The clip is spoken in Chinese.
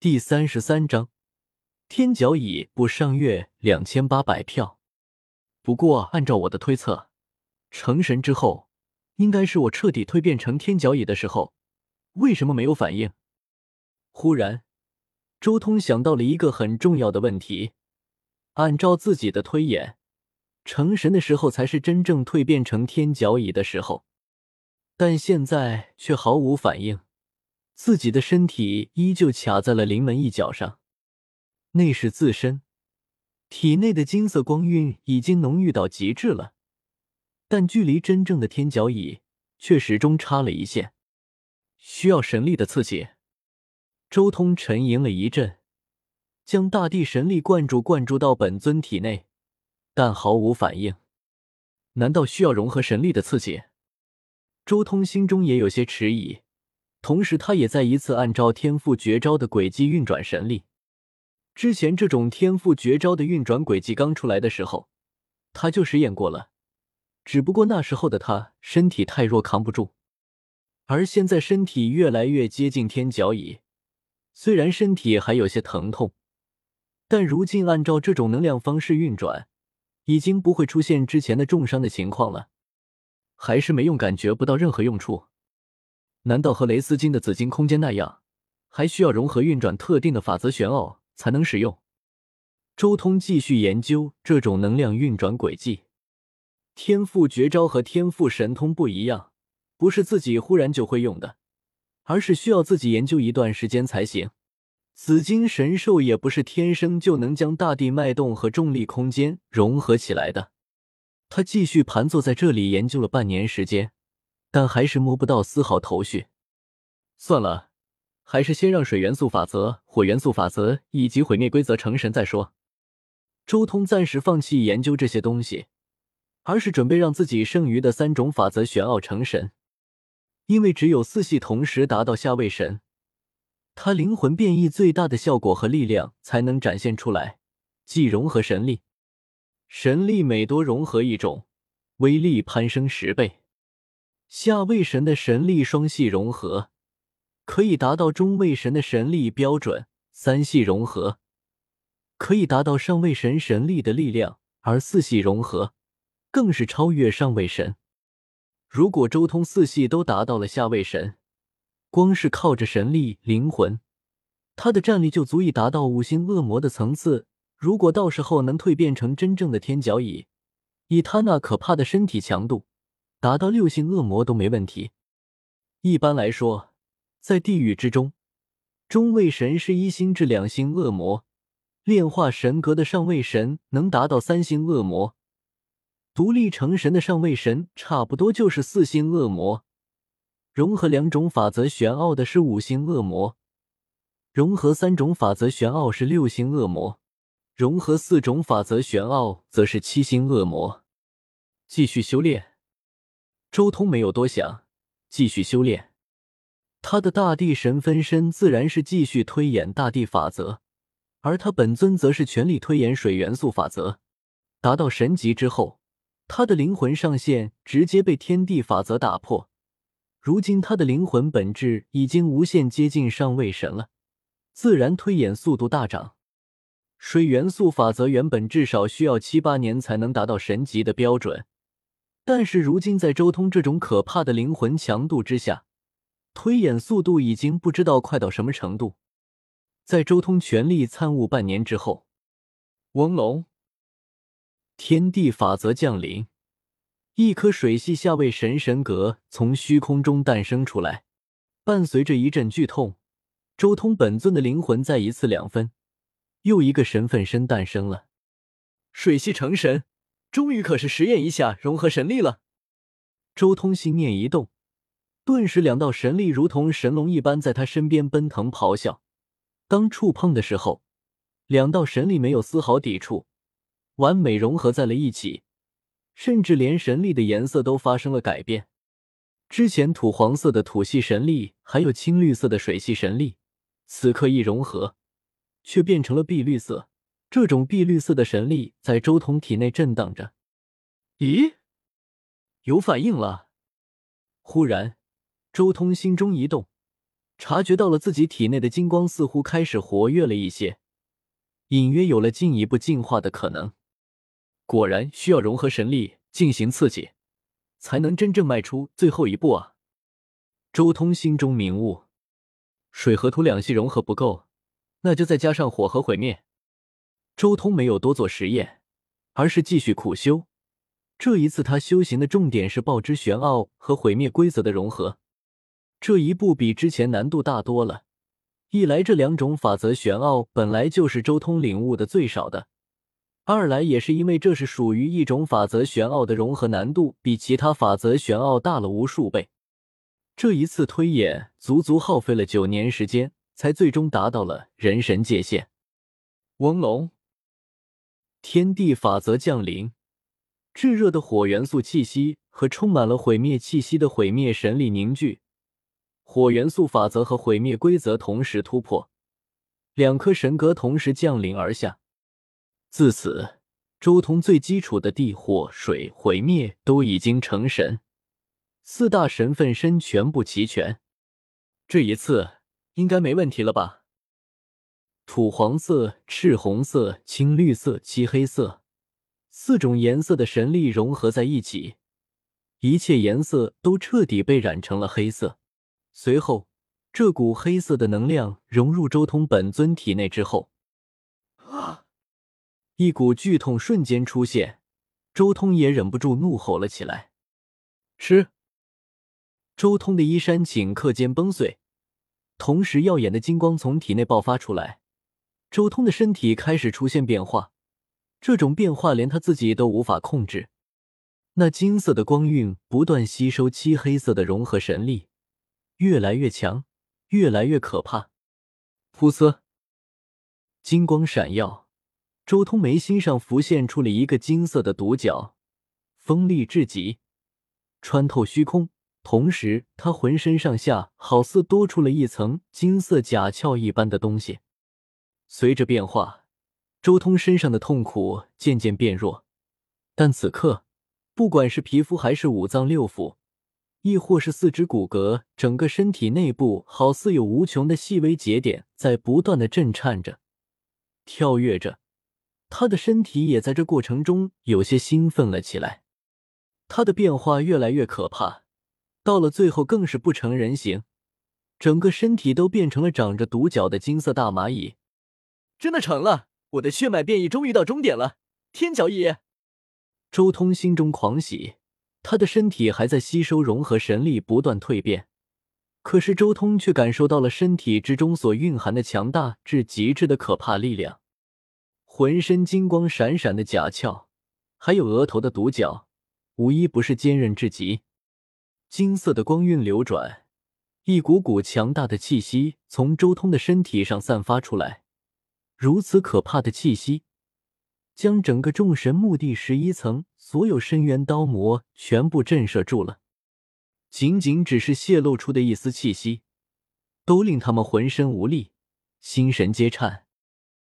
第三十三章，天角蚁不上月两千八百票。不过，按照我的推测，成神之后，应该是我彻底蜕变成天角蚁的时候。为什么没有反应？忽然，周通想到了一个很重要的问题。按照自己的推演，成神的时候才是真正蜕变成天角蚁的时候，但现在却毫无反应。自己的身体依旧卡在了灵门一脚上，那是自身，体内的金色光晕已经浓郁到极致了，但距离真正的天角椅却始终差了一线，需要神力的刺激。周通沉吟了一阵，将大地神力灌注灌注到本尊体内，但毫无反应。难道需要融合神力的刺激？周通心中也有些迟疑。同时，他也在一次按照天赋绝招的轨迹运转神力。之前这种天赋绝招的运转轨迹刚出来的时候，他就实验过了。只不过那时候的他身体太弱，扛不住。而现在身体越来越接近天角蚁，虽然身体还有些疼痛，但如今按照这种能量方式运转，已经不会出现之前的重伤的情况了。还是没用，感觉不到任何用处。难道和雷斯金的紫金空间那样，还需要融合运转特定的法则玄奥才能使用？周通继续研究这种能量运转轨迹。天赋绝招和天赋神通不一样，不是自己忽然就会用的，而是需要自己研究一段时间才行。紫金神兽也不是天生就能将大地脉动和重力空间融合起来的。他继续盘坐在这里研究了半年时间。但还是摸不到丝毫头绪。算了，还是先让水元素法则、火元素法则以及毁灭规则成神再说。周通暂时放弃研究这些东西，而是准备让自己剩余的三种法则玄奥成神。因为只有四系同时达到下位神，他灵魂变异最大的效果和力量才能展现出来，即融合神力。神力每多融合一种，威力攀升十倍。下位神的神力双系融合，可以达到中位神的神力标准；三系融合，可以达到上位神神力的力量；而四系融合，更是超越上位神。如果周通四系都达到了下位神，光是靠着神力、灵魂，他的战力就足以达到五星恶魔的层次。如果到时候能蜕变成真正的天角蚁，以他那可怕的身体强度，达到六星恶魔都没问题。一般来说，在地狱之中，中位神是一星至两星恶魔，炼化神格的上位神能达到三星恶魔，独立成神的上位神差不多就是四星恶魔。融合两种法则玄奥的是五星恶魔，融合三种法则玄奥是六星恶魔，融合四种法则玄奥则是七星恶魔。继续修炼。周通没有多想，继续修炼。他的大地神分身自然是继续推演大地法则，而他本尊则是全力推演水元素法则。达到神级之后，他的灵魂上限直接被天地法则打破。如今他的灵魂本质已经无限接近上位神了，自然推演速度大涨。水元素法则原本至少需要七八年才能达到神级的标准。但是如今，在周通这种可怕的灵魂强度之下，推演速度已经不知道快到什么程度。在周通全力参悟半年之后，嗡龙，天地法则降临，一颗水系下位神神格从虚空中诞生出来，伴随着一阵剧痛，周通本尊的灵魂再一次两分，又一个神分身诞生了，水系成神。终于可是实验一下融合神力了。周通心念一动，顿时两道神力如同神龙一般在他身边奔腾咆哮。当触碰的时候，两道神力没有丝毫抵触，完美融合在了一起，甚至连神力的颜色都发生了改变。之前土黄色的土系神力，还有青绿色的水系神力，此刻一融合，却变成了碧绿色。这种碧绿色的神力在周通体内震荡着。咦，有反应了！忽然，周通心中一动，察觉到了自己体内的金光似乎开始活跃了一些，隐约有了进一步进化的可能。果然需要融合神力进行刺激，才能真正迈出最后一步啊！周通心中明悟，水和土两系融合不够，那就再加上火和毁灭。周通没有多做实验，而是继续苦修。这一次他修行的重点是爆之玄奥和毁灭规则的融合。这一步比之前难度大多了。一来，这两种法则玄奥本来就是周通领悟的最少的；二来，也是因为这是属于一种法则玄奥的融合难度比其他法则玄奥大了无数倍。这一次推演足足耗费了九年时间，才最终达到了人神界限。嗡龙，天地法则降临，炙热的火元素气息和充满了毁灭气息的毁灭神力凝聚。火元素法则和毁灭规则同时突破，两颗神格同时降临而下。自此，周通最基础的地、火、水、毁灭都已经成神，四大神分身全部齐全。这一次应该没问题了吧？土黄色、赤红色、青绿色、漆黑色，四种颜色的神力融合在一起，一切颜色都彻底被染成了黑色。随后，这股黑色的能量融入周通本尊体内之后，啊！一股剧痛瞬间出现，周通也忍不住怒吼了起来。吃！周通的衣衫顷刻间崩碎，同时耀眼的金光从体内爆发出来，周通的身体开始出现变化，这种变化连他自己都无法控制。那金色的光晕不断吸收漆黑色的融合神力。越来越强，越来越可怕。噗呲，金光闪耀，周通眉心上浮现出了一个金色的独角，锋利至极，穿透虚空。同时，他浑身上下好似多出了一层金色甲壳一般的东西。随着变化，周通身上的痛苦渐渐变弱，但此刻，不管是皮肤还是五脏六腑。亦或是四肢骨骼，整个身体内部好似有无穷的细微节点在不断的震颤着、跳跃着，他的身体也在这过程中有些兴奋了起来。他的变化越来越可怕，到了最后更是不成人形，整个身体都变成了长着独角的金色大蚂蚁。真的成了，我的血脉变异终于到终点了！天角蚁，周通心中狂喜。他的身体还在吸收融合神力，不断蜕变。可是周通却感受到了身体之中所蕴含的强大至极致的可怕力量。浑身金光闪闪的甲壳，还有额头的独角，无一不是坚韧至极。金色的光晕流转，一股股强大的气息从周通的身体上散发出来。如此可怕的气息！将整个众神墓地十一层所有深渊刀魔全部震慑住了，仅仅只是泄露出的一丝气息，都令他们浑身无力，心神皆颤。